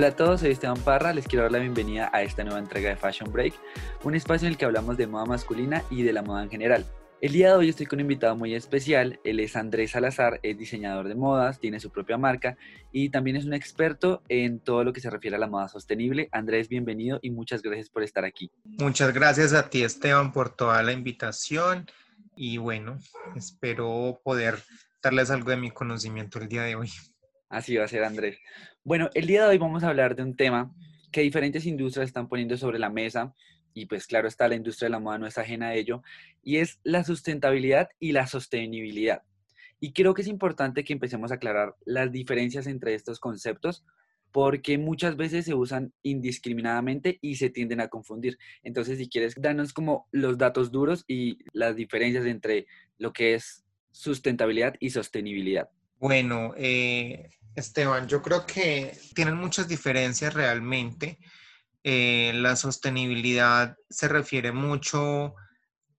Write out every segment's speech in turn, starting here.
Hola a todos, soy Esteban Parra, les quiero dar la bienvenida a esta nueva entrega de Fashion Break, un espacio en el que hablamos de moda masculina y de la moda en general. El día de hoy estoy con un invitado muy especial, él es Andrés Salazar, es diseñador de modas, tiene su propia marca y también es un experto en todo lo que se refiere a la moda sostenible. Andrés, bienvenido y muchas gracias por estar aquí. Muchas gracias a ti Esteban por toda la invitación y bueno, espero poder darles algo de mi conocimiento el día de hoy. Así va a ser Andrés. Bueno, el día de hoy vamos a hablar de un tema que diferentes industrias están poniendo sobre la mesa y pues claro está, la industria de la moda no es ajena a ello, y es la sustentabilidad y la sostenibilidad. Y creo que es importante que empecemos a aclarar las diferencias entre estos conceptos porque muchas veces se usan indiscriminadamente y se tienden a confundir. Entonces, si quieres, danos como los datos duros y las diferencias entre lo que es sustentabilidad y sostenibilidad. Bueno, eh, Esteban, yo creo que tienen muchas diferencias realmente. Eh, la sostenibilidad se refiere mucho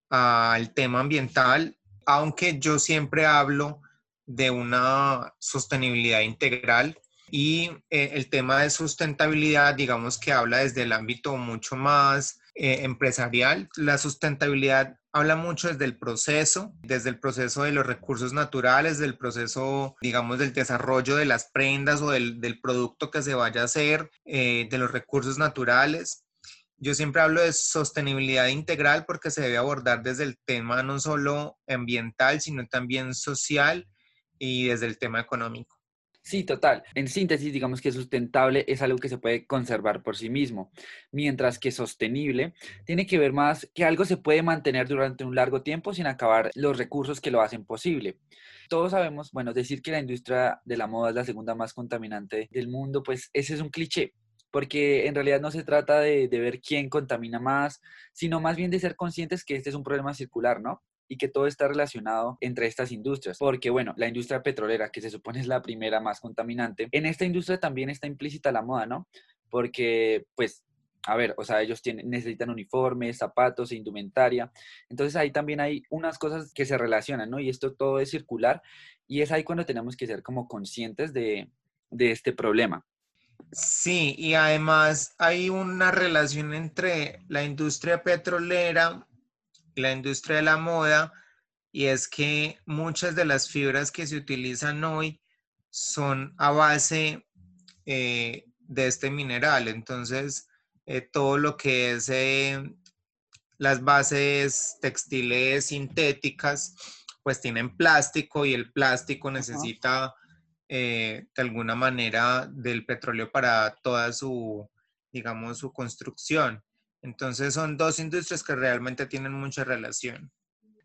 al tema ambiental, aunque yo siempre hablo de una sostenibilidad integral y eh, el tema de sustentabilidad, digamos que habla desde el ámbito mucho más eh, empresarial. La sustentabilidad habla mucho desde el proceso, desde el proceso de los recursos naturales, del proceso, digamos, del desarrollo de las prendas o del, producto que se vaya a hacer, eh, de los recursos naturales. Yo siempre hablo de sostenibilidad integral porque se debe abordar desde el tema no solo ambiental, sino también social y desde el tema económico. Sí, total. En síntesis, digamos que sustentable es algo que se puede conservar por sí mismo, mientras que sostenible tiene que ver más que algo se puede mantener durante un largo tiempo sin acabar los recursos que lo hacen posible. Todos sabemos, bueno, decir que la industria de la moda es la segunda más contaminante del mundo, pues ese es un cliché, porque en realidad no se trata de, de ver quién contamina más, sino más bien de ser conscientes que este es un problema circular, ¿no? Y que todo está relacionado entre estas industrias. Porque, bueno, la industria petrolera, que se supone es la primera más contaminante, en esta industria también está implícita la moda, ¿no? Porque, pues, a ver, o sea, ellos tienen, necesitan uniformes, zapatos, indumentaria. Entonces ahí también hay unas cosas que se relacionan, ¿no? Y esto todo es circular y es ahí cuando tenemos que ser como conscientes de, de este problema. Sí, y además hay una relación entre la industria petrolera la industria de la moda y es que muchas de las fibras que se utilizan hoy son a base eh, de este mineral. Entonces, eh, todo lo que es eh, las bases textiles sintéticas, pues tienen plástico y el plástico necesita de alguna manera del petróleo para toda su, digamos, su construcción. Entonces son dos industrias que realmente tienen mucha relación.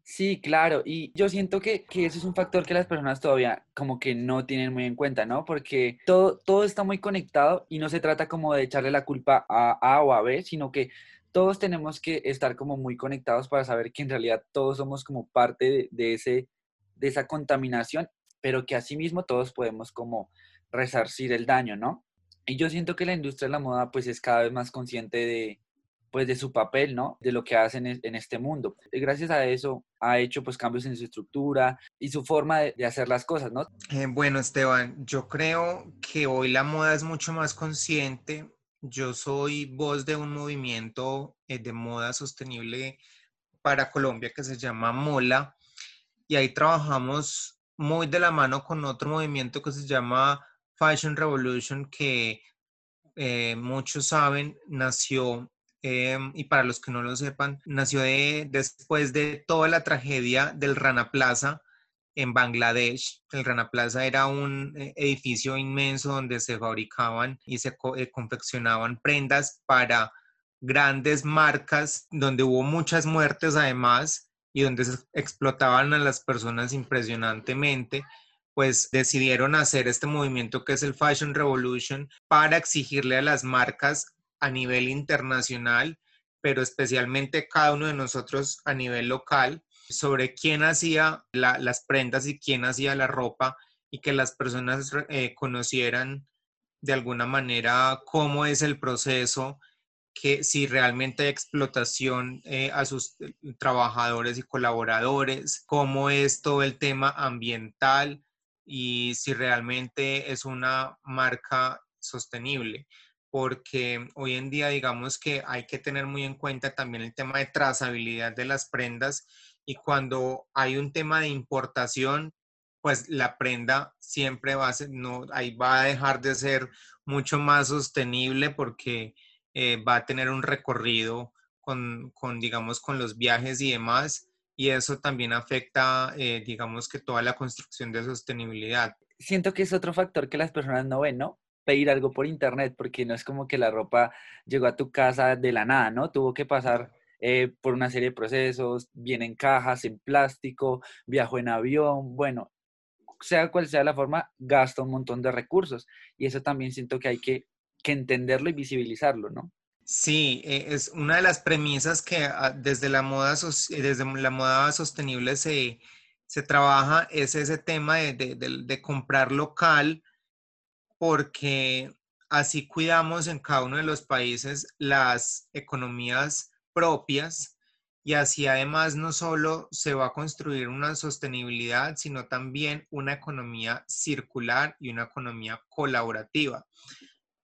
Sí, claro, y yo siento que, que, eso es un factor que las personas todavía como que no tienen muy en cuenta, ¿no? Porque todo, todo está muy conectado y no se trata como de echarle la culpa a A o a B, sino que todos tenemos que estar como muy conectados para saber que en realidad todos somos como parte de, ese, de esa contaminación, pero que asimismo todos podemos como resarcir el daño, ¿no? Y yo siento que la industria de la moda pues es cada vez más consciente de, pues de su papel, ¿no? De lo que hacen en este mundo. Y gracias a eso ha hecho pues cambios en su estructura y su forma de, hacer las cosas, ¿no? Eh, bueno, Esteban, yo creo que hoy la moda es mucho más consciente. Yo soy voz de un movimiento eh, de moda sostenible para Colombia que se llama MOLA y ahí trabajamos muy de la mano con otro movimiento que se llama Fashion Revolution que eh, muchos saben nació Em, y para los que no lo sepan, nació después de toda la tragedia del Rana Plaza en Bangladesh. El Rana Plaza era un eh, edificio inmenso donde se fabricaban y se eh, confeccionaban prendas para grandes marcas, donde hubo muchas muertes además y donde se explotaban a las personas impresionantemente pues decidieron hacer este movimiento que es el Fashion Revolution para exigirle a las marcas a nivel internacional, pero especialmente cada uno de nosotros a nivel local, sobre quién hacía las prendas y quién hacía la ropa y que las personas eh, conocieran de alguna manera cómo es el proceso, que si realmente hay explotación eh, a sus eh, trabajadores y colaboradores, cómo es todo el tema ambiental y si realmente es una marca sostenible. Porque hoy en día digamos que hay que tener muy en cuenta también el tema de trazabilidad de las prendas y cuando hay un tema de importación, pues la prenda siempre va a ser, no, ahí va a dejar de ser mucho más sostenible porque eh, va a tener un recorrido con, con, digamos, con los viajes y demás, y eso también afecta, eh, digamos, que toda la construcción de sostenibilidad. Siento que es otro factor que las personas no ven, ¿no? Pedir algo por internet, porque no es como que la ropa llegó a tu casa de la nada, ¿no? Tuvo que pasar eh, por una serie de procesos, viene en cajas, en plástico, viajo en avión, bueno, sea cual sea la forma, gasta un montón de recursos. Y eso también siento que hay que, que entenderlo y visibilizarlo, ¿no? Sí, e, es una de las premisas que ah, desde la moda, desde la moda sostenible se, se trabaja, es ese tema de, de, de comprar local, porque así cuidamos en cada uno de los países las economías propias y así además no solo se va a construir una sostenibilidad, sino también una economía circular y una economía colaborativa,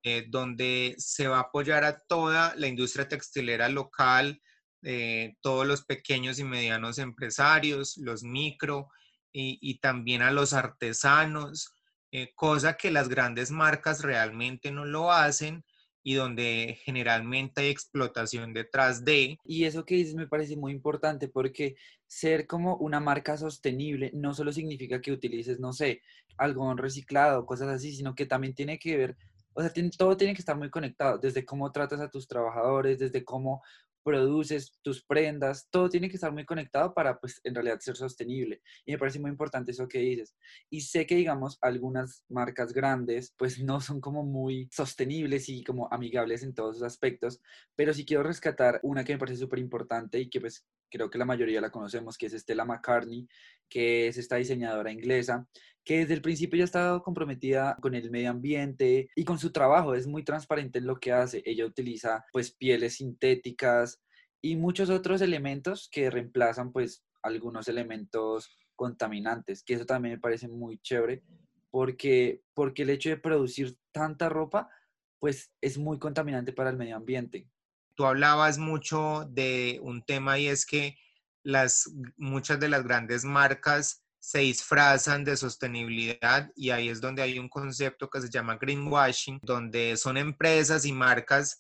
eh, donde se va a apoyar a toda la industria textilera local, eh, todos los pequeños y medianos empresarios, los micro y, también a los artesanos, eh, cosa que las grandes marcas realmente no lo hacen y donde generalmente hay explotación detrás de. Y eso que dices me parece muy importante porque ser como una marca sostenible no solo significa que utilices, no sé, algodón reciclado, cosas así, sino que también tiene que ver, o sea, todo tiene que estar muy conectado, desde cómo tratas a tus trabajadores, desde cómo produces tus prendas, todo tiene que estar muy conectado para, pues, en realidad ser sostenible. Y me parece muy importante eso que dices. Y sé que, digamos, algunas marcas grandes, pues, no son como muy sostenibles y como amigables en todos los aspectos, pero sí quiero rescatar una que me parece súper importante y que, pues, creo que la mayoría la conocemos, que es Stella McCartney, que es esta diseñadora inglesa, que desde el principio ya ha estado comprometida con el medio ambiente y con su trabajo, es muy transparente en lo que hace. Ella utiliza pues pieles sintéticas y muchos otros elementos que reemplazan pues algunos elementos contaminantes, que eso también me parece muy chévere porque, porque el hecho de producir tanta ropa pues es muy contaminante para el medio ambiente. Tú hablabas mucho de un tema y es que las, muchas de las grandes marcas se disfrazan de sostenibilidad y ahí es donde hay un concepto que se llama greenwashing, donde son empresas y marcas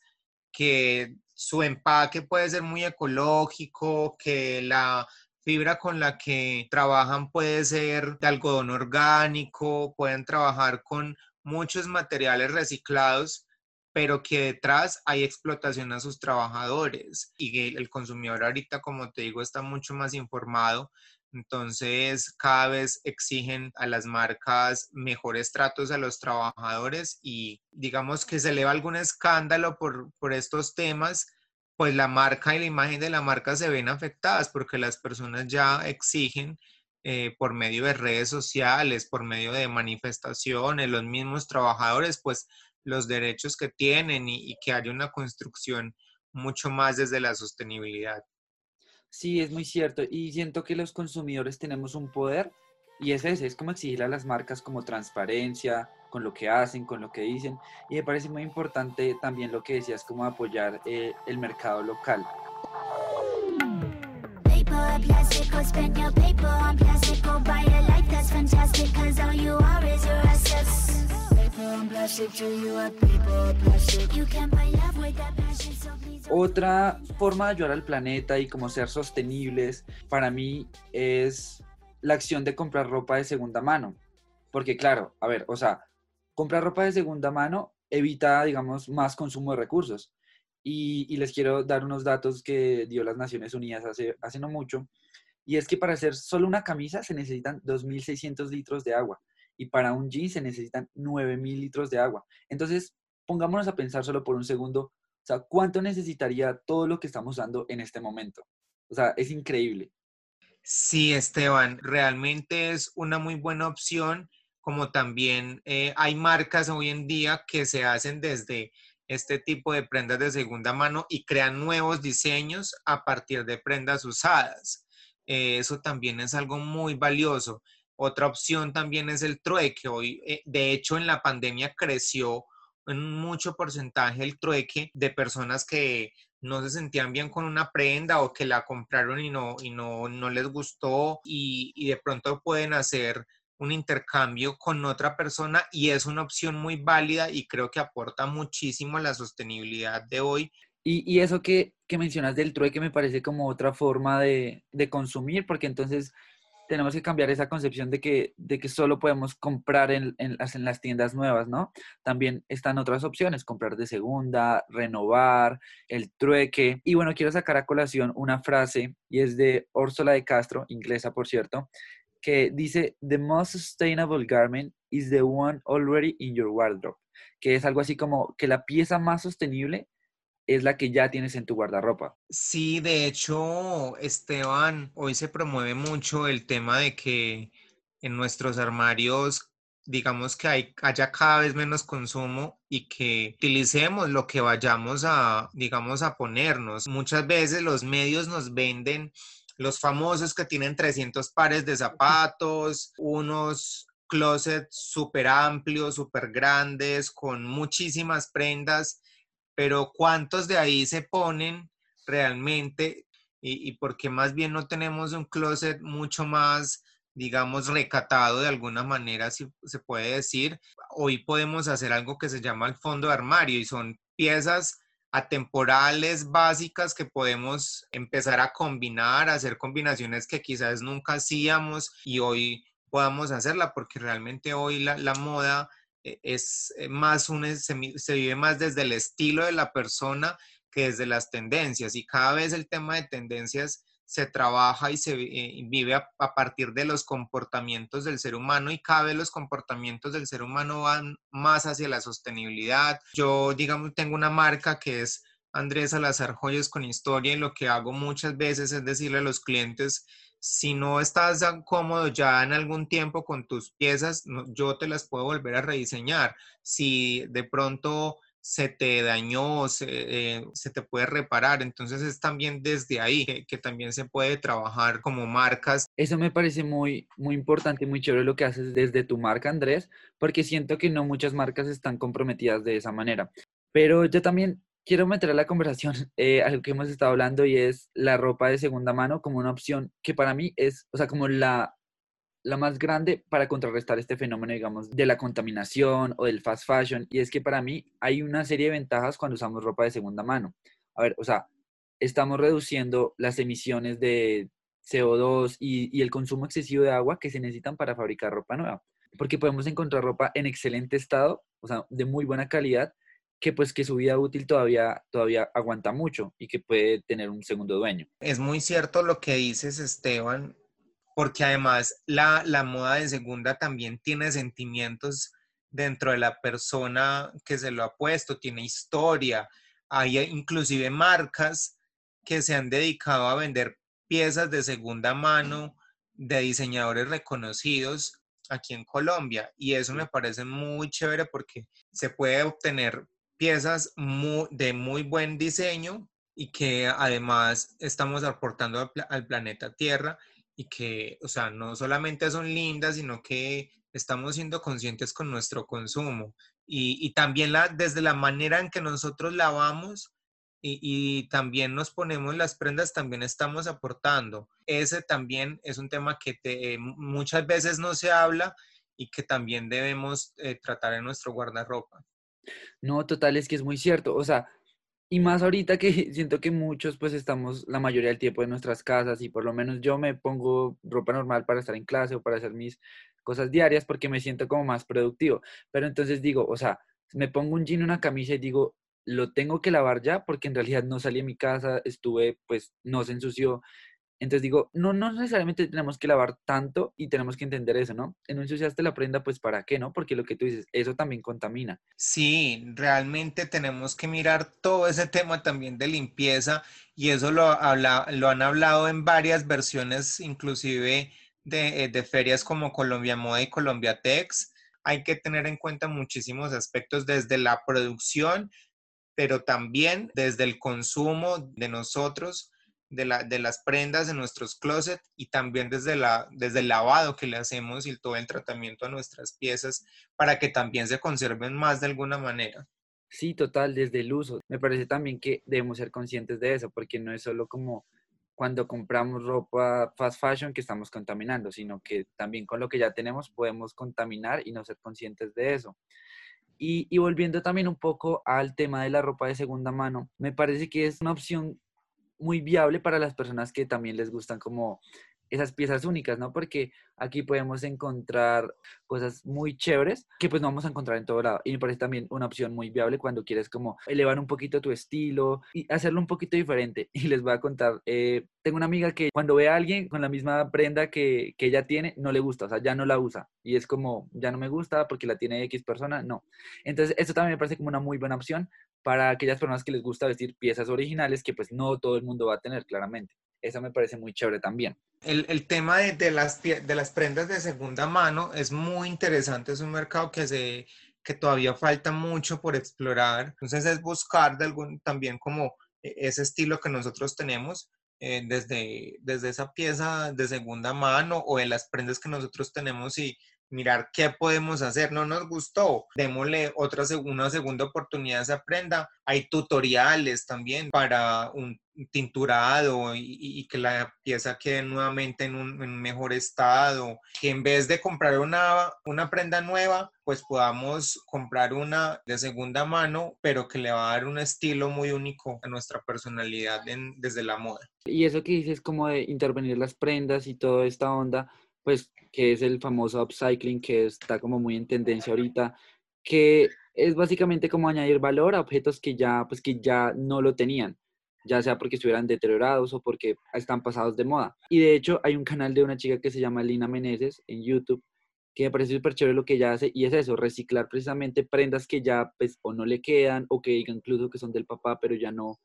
que su empaque puede ser muy ecológico, que la fibra con la que trabajan puede ser de algodón orgánico, pueden trabajar con muchos materiales reciclados, pero que detrás hay explotación a sus trabajadores y el consumidor ahorita, como te digo, está mucho más informado. Entonces, cada vez exigen a las marcas mejores tratos a los trabajadores y digamos que se eleva algún escándalo por, estos temas, pues la marca y la imagen de la marca se ven afectadas porque las personas ya exigen eh, por medio de redes sociales, por medio de manifestaciones, los mismos trabajadores, pues los derechos que tienen y que haya una construcción mucho más desde la sostenibilidad. Sí, es muy cierto. Y siento que los consumidores tenemos un poder y es ese, es como exigir a las marcas como transparencia con lo que hacen, con lo que dicen. Y me parece muy importante también lo que decías, como apoyar eh, el mercado local. Otra forma de ayudar al planeta y como ser sostenibles para mí es la acción de comprar ropa de segunda mano. Porque claro, a ver, o sea, comprar ropa de segunda mano evita, digamos, más consumo de recursos. Y, les quiero dar unos datos que dio las Naciones Unidas hace, hace no mucho. Y es que para hacer solo una camisa se necesitan 2.600 litros de agua y para un jean se necesitan 9000 litros de agua. Entonces, pongámonos a pensar solo por un segundo, o sea, ¿cuánto necesitaría todo lo que estamos dando en este momento? O sea, es increíble. Sí, Esteban, realmente es una muy buena opción, como también eh, hay marcas hoy en día que se hacen desde este tipo de prendas de segunda mano y crean nuevos diseños a partir de prendas usadas. Eh, eso también es algo muy valioso. Otra opción también es el trueque. Hoy, eh, de hecho, en la pandemia creció en mucho porcentaje el trueque de personas que no se sentían bien con una prenda o que la compraron y no, y no, no les gustó y, de pronto pueden hacer un intercambio con otra persona y es una opción muy válida y creo que aporta muchísimo a la sostenibilidad de hoy. Y, y eso que, que, mencionas del trueque me parece como otra forma de, de, consumir, porque entonces tenemos que cambiar esa concepción de que, de que solo podemos comprar en, en, las, en las tiendas nuevas, ¿no? También están otras opciones, comprar de segunda, renovar, el trueque. Y bueno, quiero sacar a colación una frase, y es de Úrsula de Castro, inglesa por cierto, que dice, The most sustainable garment is the one already in your wardrobe, que es algo así como que la pieza más sostenible es la que ya tienes en tu guardarropa. Sí, de hecho, Esteban, hoy se promueve mucho el tema de que en nuestros armarios digamos que hay, haya cada vez menos consumo y que utilicemos lo que vayamos a, digamos, a ponernos. Muchas veces los medios nos venden los famosos que tienen 300 pares de zapatos, unos closets súper amplios, súper grandes, con muchísimas prendas, pero ¿cuántos de ahí se ponen realmente? Y, y porque más bien no tenemos un closet mucho más digamos, recatado de alguna manera, si se puede decir. Hoy podemos hacer algo que se llama el fondo de armario y son piezas atemporales básicas que podemos empezar a combinar, hacer combinaciones que quizás nunca hacíamos y hoy podamos hacerla porque realmente hoy la, la moda es eh, más un, se, se vive más desde el estilo de la persona que desde las tendencias y cada vez el tema de tendencias se trabaja y se eh, vive a, a, partir de los comportamientos del ser humano y cada vez los comportamientos del ser humano van más hacia la sostenibilidad. Yo, digamos, tengo una marca que es Andrés Salazar Joyas con Historia y lo que hago muchas veces es decirle a los clientes, si no estás cómodo ya en algún tiempo con tus piezas, yo te las puedo volver a rediseñar. Si de pronto se te dañó, se, eh, se, te puede reparar. Entonces es también desde ahí que, también se puede trabajar como marcas. Eso me parece muy, muy importante muy chévere lo que haces desde tu marca, Andrés, porque siento que no muchas marcas están comprometidas de esa manera. Pero yo también quiero meter a la conversación eh, algo que hemos estado hablando y es la ropa de segunda mano como una opción que para mí es, o sea, como la la más grande para contrarrestar este fenómeno, digamos, de la contaminación o del fast fashion. Y es que para mí hay una serie de ventajas cuando usamos ropa de segunda mano. A ver, o sea, estamos reduciendo las emisiones de CO2 y, y el consumo excesivo de agua que se necesitan para fabricar ropa nueva. Porque podemos encontrar ropa en excelente estado, o sea, de muy buena calidad, que pues que su vida útil todavía, todavía aguanta mucho y que puede tener un segundo dueño. Es muy cierto lo que dices, Esteban, porque además la, la, moda de segunda también tiene sentimientos dentro de la persona que se lo ha puesto, tiene historia. Hay inclusive marcas que se han dedicado a vender piezas de segunda mano de diseñadores reconocidos aquí en Colombia y eso me parece muy chévere porque se puede obtener piezas de muy buen diseño y que además estamos aportando al, planeta Tierra y que, o sea, no solamente son lindas, sino que estamos siendo conscientes con nuestro consumo y, y también la, desde la manera en que nosotros lavamos y, y, también nos ponemos las prendas, también estamos aportando. Ese también es un tema que muchas veces no se habla y que también debemos eh, tratar en nuestro guardarropa. No, total, es que es muy cierto. O sea, y más ahorita que siento que muchos pues estamos la mayoría del tiempo en nuestras casas y por lo menos yo me pongo ropa normal para estar en clase o para hacer mis cosas diarias porque me siento como más productivo. Pero entonces digo, o sea, me pongo un jean, una camisa y digo, lo tengo que lavar ya porque en realidad no salí de mi casa, estuve, pues no se ensució. Entonces digo, no, no necesariamente tenemos que lavar tanto y tenemos que entender eso, ¿no? En no ensuciaste la prenda, pues ¿para qué, no? Porque lo que tú dices, eso también contamina. Sí, realmente tenemos que mirar todo ese tema también de limpieza y eso lo, habla, lo han hablado en varias versiones, inclusive de, de ferias como Colombia Moda y Colombia Tex. Hay que tener en cuenta muchísimos aspectos desde la producción, pero también desde el consumo de nosotros de, la, de las prendas en nuestros closets y también desde, la, desde el lavado que le hacemos y todo el tratamiento a nuestras piezas para que también se conserven más de alguna manera. Sí, total, desde el uso. Me parece también que debemos ser conscientes de eso, porque no es solo como cuando compramos ropa fast fashion que estamos contaminando, sino que también con lo que ya tenemos podemos contaminar y no ser conscientes de eso. Y, volviendo también un poco al tema de la ropa de segunda mano, me parece que es una opción muy viable para las personas que también les gustan como esas piezas únicas, ¿no? Porque aquí podemos encontrar cosas muy chéveres que pues no vamos a encontrar en todo lado. Y me parece también una opción muy viable cuando quieres como elevar un poquito tu estilo y hacerlo un poquito diferente. Y les voy a contar, eh, tengo una amiga que cuando ve a alguien con la misma prenda que, que ella tiene, no le gusta, o sea, ya no la usa. Y es como, ya no me gusta porque la tiene X persona, no. Entonces, esto también me parece como una muy buena opción para aquellas personas que les gusta vestir piezas originales que pues no todo el mundo va a tener, claramente. Eso me parece muy chévere también. El, tema de, las, de prendas de segunda mano es muy interesante, es un mercado que, se, que todavía falta mucho por explorar. Entonces es buscar también como e, ese estilo que nosotros tenemos, eh, desde, desde esa pieza de segunda mano o de las prendas que nosotros tenemos y mirar qué podemos hacer. No nos gustó, démosle otra una segunda oportunidad a esa prenda. Hay tutoriales también para un tinturado y, que la pieza quede nuevamente en un, mejor estado. Que en vez de comprar una, una prenda nueva, pues podamos comprar una de segunda mano, pero que le va a dar un estilo muy único a nuestra personalidad desde la moda. Y eso que dices como de intervenir las prendas y toda esta onda, pues que es el famoso upcycling que está como muy en tendencia ahorita, que es básicamente como añadir valor a objetos que ya, pues que ya no lo tenían, ya sea porque estuvieran deteriorados o porque están pasados de moda. Y de hecho hay un canal de una chica que se llama Lina Meneses en YouTube que me parece súper chévere lo que ella hace y es eso, reciclar precisamente prendas que ya pues o no le quedan o que incluso que son del papá pero ya no,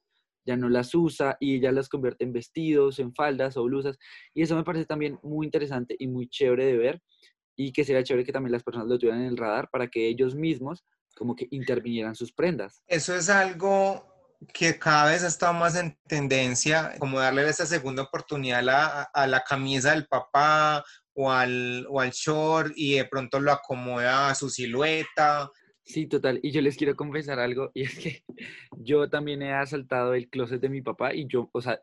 ya no las usa y ella las convierte en vestidos, en faldas o blusas. Y eso me parece también muy interesante y muy chévere de ver y que sería chévere que también las personas lo tuvieran en el radar para que ellos mismos como que intervinieran sus prendas. Eso es algo que cada vez ha estado más en tendencia, como darle esa segunda oportunidad a la, a la camisa del papá o al, o al short y de pronto lo acomoda a su silueta Sí, total. Y yo les quiero confesar algo, y es que yo también he asaltado el closet de mi papá y yo, o sea,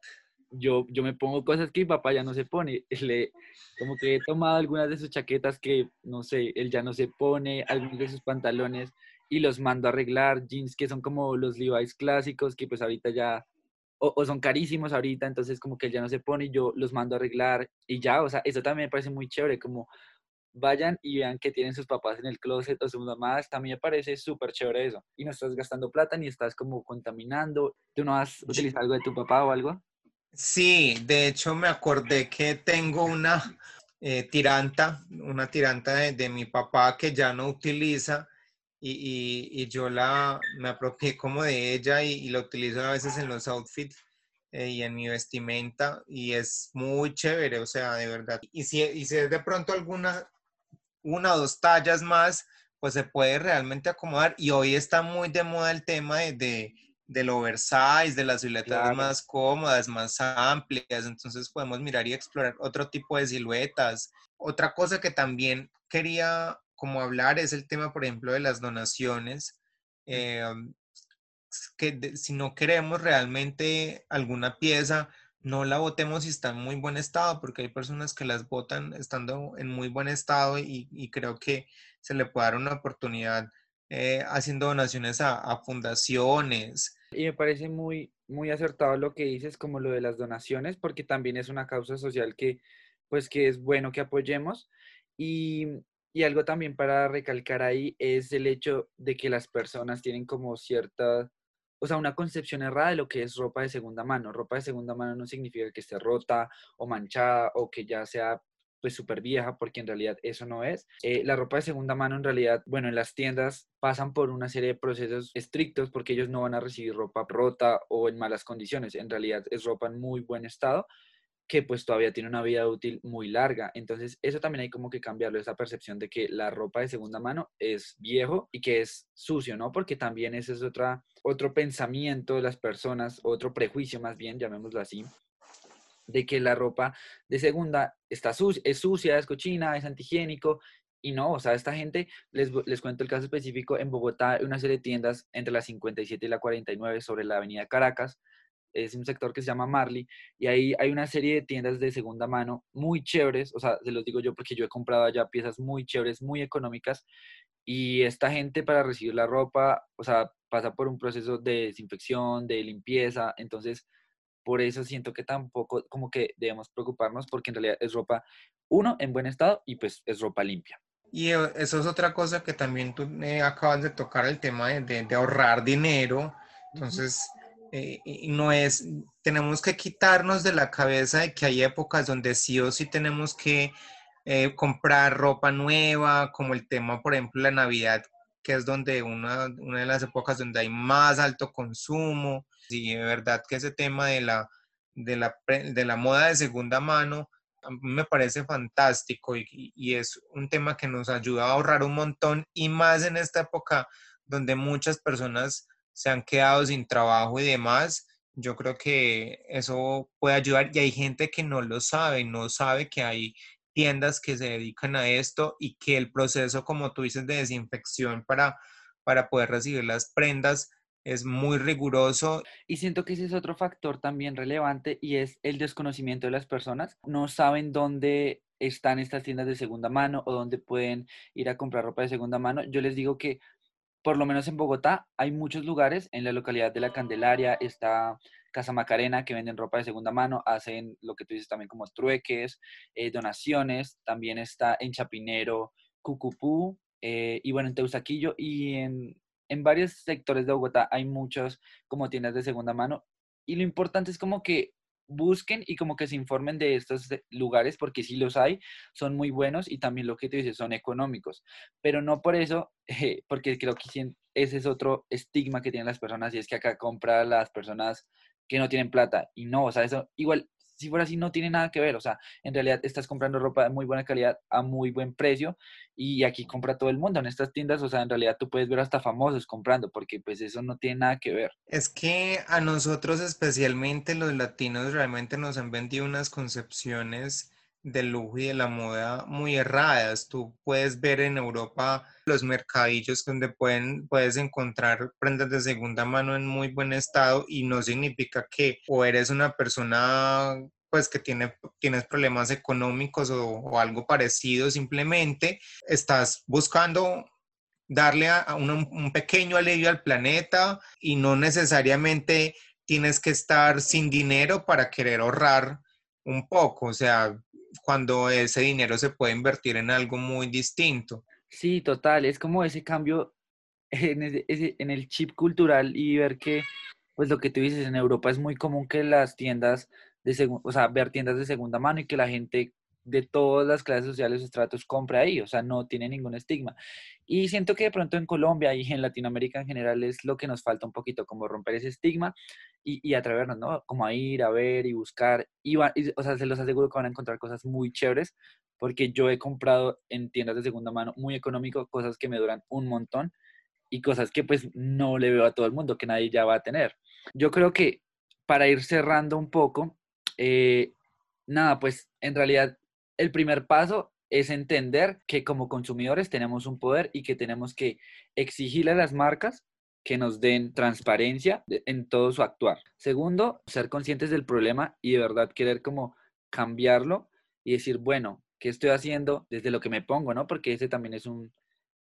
yo, yo me pongo cosas que mi papá ya no se pone. Le, como que he tomado algunas de sus chaquetas que, no sé, él ya no se pone, algunos de sus pantalones y los mando a arreglar, jeans que son como los Levi's clásicos, que pues ahorita ya, o, o, son carísimos ahorita, entonces como que él ya no se pone y yo los mando a arreglar y ya, o sea, eso también me parece muy chévere, como vayan y vean que tienen sus papás en el closet o sus mamás, también me parece súper chévere eso. Y no estás gastando plata ni estás como contaminando. ¿Tú no has utilizado algo de tu papá o algo? Sí, de hecho me acordé que tengo una eh, tiranta, una tiranta de, mi papá que ya no utiliza y, y, yo la me apropié como de ella y, la utilizo a veces en los outfits eh, y en mi vestimenta y es muy chévere, o sea, de verdad. Y si, y si es de pronto alguna una o dos tallas más, pues se puede realmente acomodar. Y hoy está muy de moda el tema de, de del oversize, de las siluetas más cómodas, más amplias. Entonces podemos mirar y explorar otro tipo de siluetas. Otra cosa que también quería como hablar es el tema, por ejemplo, de las donaciones. Eh, que si no queremos realmente alguna pieza, no la botemos si está en muy buen estado, porque hay personas que las botan estando en muy buen estado y, creo que se le puede dar una oportunidad eh, haciendo donaciones a, fundaciones. Y me parece muy, muy acertado lo que dices, como lo de las donaciones, porque también es una causa social que, pues, que es bueno que apoyemos. Y, y algo también para recalcar ahí es el hecho de que las personas tienen como cierta o sea, una concepción errada de lo que es ropa de segunda mano. Ropa de segunda mano no significa que esté rota o manchada o que ya sea pues súper vieja, porque en realidad eso no es. Eh, la ropa de segunda mano en realidad, bueno, en las tiendas pasan por una serie de procesos estrictos porque ellos no van a recibir ropa rota o en malas condiciones. En realidad es ropa en muy buen estado que pues todavía tiene una vida útil muy larga. Entonces, eso también hay como que cambiarlo, esa percepción de que la ropa de segunda mano es viejo y que es sucio, ¿no? Porque también ese es otra, otro pensamiento de las personas, otro prejuicio más bien, llamémoslo así, de que la ropa de segunda está sucia, es sucia, es cochina, es antihigiénico. Y no, o sea, esta gente, les, les cuento el caso específico, en Bogotá una serie de tiendas entre la 57 y la 49 sobre la avenida Caracas, es un sector que se llama Marley, y ahí hay una serie de tiendas de segunda mano muy chéveres, o sea, se los digo yo porque yo he comprado allá piezas muy chéveres, muy económicas, y esta gente para recibir la ropa, o sea, pasa por un proceso de desinfección, de limpieza, entonces por eso siento que tampoco como que debemos preocuparnos porque en realidad es ropa, uno, en buen estado y pues es ropa limpia. Y eh, eso es otra cosa que también tú eh, acabas de tocar, el tema de, de, ahorrar dinero. Entonces, eh, no es, tenemos que quitarnos de la cabeza de que hay épocas donde sí o sí tenemos que comprar ropa nueva, como el tema, por ejemplo, la Navidad, que es donde una, una de las épocas donde hay más alto consumo. Y de verdad que ese tema de la, de la, de la moda de segunda mano me parece fantástico y, y, es un tema que nos ayuda a ahorrar un montón y más en esta época donde muchas personas se han quedado sin trabajo y demás. Yo creo que eso puede ayudar y hay gente que no lo sabe, no sabe que hay tiendas que se dedican a esto y que el proceso, como tú dices, de desinfección para, para poder recibir las prendas es muy riguroso. Y siento que ese es otro factor también relevante y es el desconocimiento de las personas. No saben dónde están estas tiendas de segunda mano o dónde pueden ir a comprar ropa de segunda mano. Yo les digo que por lo menos en Bogotá hay muchos lugares, en la localidad de La Candelaria está Casa Macarena que venden ropa de segunda mano, hacen lo que tú dices también como trueques, eh, donaciones, también está en Chapinero, Cucupú, eh, y bueno, en Teusaquillo y en, en varios sectores de Bogotá hay muchas como tiendas de segunda mano y lo importante es como que busquen y como que se informen de estos lugares porque si los hay, son muy buenos y también lo que te dices son económicos, pero no por eso, eh, porque creo que ese es otro estigma que tienen las personas y es que acá compran las personas que no tienen plata y no, o sea, eso igual si fuera así no tiene nada que ver, o sea, en realidad estás comprando ropa de muy buena calidad a muy buen precio y aquí compra todo el mundo en estas tiendas, o sea, en realidad tú puedes ver hasta famosos comprando porque pues eso no tiene nada que ver. Es que a nosotros especialmente los latinos realmente nos han vendido unas concepciones del lujo y de la moda muy erradas. Tú puedes ver en Europa los mercadillos donde pueden, puedes encontrar prendas de segunda mano en muy buen estado y no significa que o eres una persona pues que tiene, tienes problemas económicos o, algo parecido, simplemente estás buscando darle a, un, un pequeño alivio al planeta y no necesariamente tienes que estar sin dinero para querer ahorrar un poco, o sea, cuando ese dinero se puede invertir en algo muy distinto. Sí, total, es como ese cambio en, en el chip cultural y ver que, pues lo que tú dices, en Europa es muy común que las tiendas de o sea, ver tiendas de segunda mano y que la gente de todas las clases sociales o estratos compra ahí, o sea, no tiene ningún estigma. Y siento que de pronto en Colombia y en Latinoamérica en general es lo que nos falta un poquito, como romper ese estigma y, y atrevernos, ¿no? Como a ir, a ver y buscar. Y, o sea, se los aseguro que van a encontrar cosas muy chéveres, porque yo he comprado en tiendas de segunda mano muy económico cosas que me duran un montón y cosas que pues no le veo a todo el mundo, que nadie ya va a tener. Yo creo que para ir cerrando un poco, eh, nada, pues en realidad el primer paso es entender que como consumidores tenemos un poder y que tenemos que exigirle a las marcas que nos den transparencia en todo su actuar. Segundo, ser conscientes del problema y de verdad querer como cambiarlo y decir, bueno, ¿qué estoy haciendo desde lo que me pongo, no? Porque ese también es un,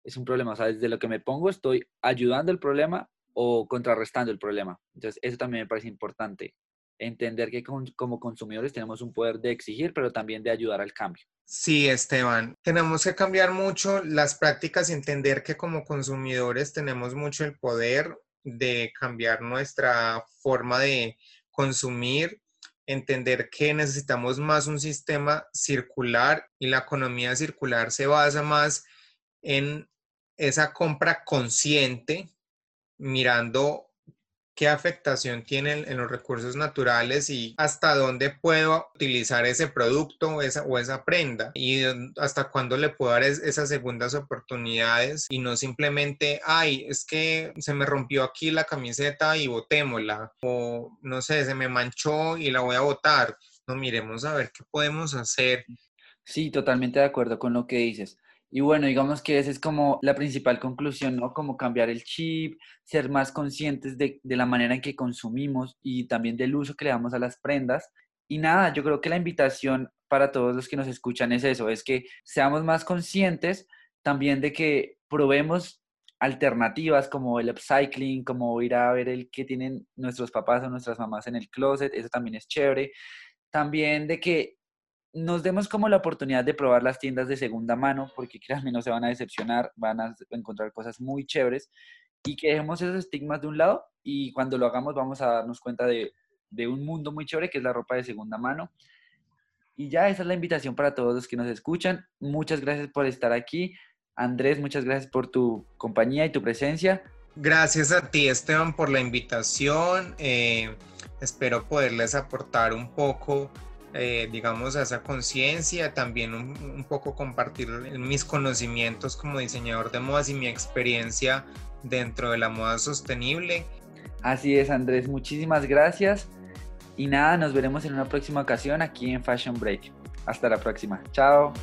es un problema, o sea, desde lo que me pongo estoy ayudando el problema o contrarrestando el problema. Entonces, eso también me parece importante entender que como consumidores tenemos un poder de exigir, pero también de ayudar al cambio. Sí, Esteban, tenemos que cambiar mucho las prácticas y entender que como consumidores tenemos mucho el poder de cambiar nuestra forma de consumir, entender que necesitamos más un sistema circular y la economía circular se basa más en esa compra consciente, mirando qué afectación tienen en los recursos naturales y hasta dónde puedo utilizar ese producto esa, o esa prenda y hasta cuándo le puedo dar esas segundas oportunidades y no simplemente, ay, es que se me rompió aquí la camiseta y botémosla o no sé, se me manchó y la voy a botar. miremos a ver qué podemos hacer. Sí, totalmente de acuerdo con lo que dices. Y bueno, digamos que esa es como la principal conclusión, ¿no? Como cambiar el chip, ser más conscientes de, de, la manera en que consumimos y también del uso que le damos a las prendas. Y nada, yo creo que la invitación para todos los que nos escuchan es eso, es que seamos más conscientes también de que probemos alternativas como el upcycling, como ir a ver el que tienen nuestros papás o nuestras mamás en el closet, eso también es chévere. También de que nos demos como la oportunidad de probar las tiendas de segunda mano, porque créanme, no se van a decepcionar, van a encontrar cosas muy chéveres y que dejemos esos estigmas de un lado y cuando lo hagamos vamos a darnos cuenta de, de un mundo muy chévere que es la ropa de segunda mano. Y ya esa es la invitación para todos los que nos escuchan. Muchas gracias por estar aquí. Andrés, muchas gracias por tu compañía y tu presencia. Gracias a ti, Esteban, por la invitación. Eh, espero poderles aportar un poco eh, digamos, a esa conciencia, también un, poco compartir mis conocimientos como diseñador de modas y mi experiencia dentro de la moda sostenible. Así es, Andrés, muchísimas gracias. Y nada, nos veremos en una próxima ocasión aquí en Fashion Break. Hasta la próxima. Chao.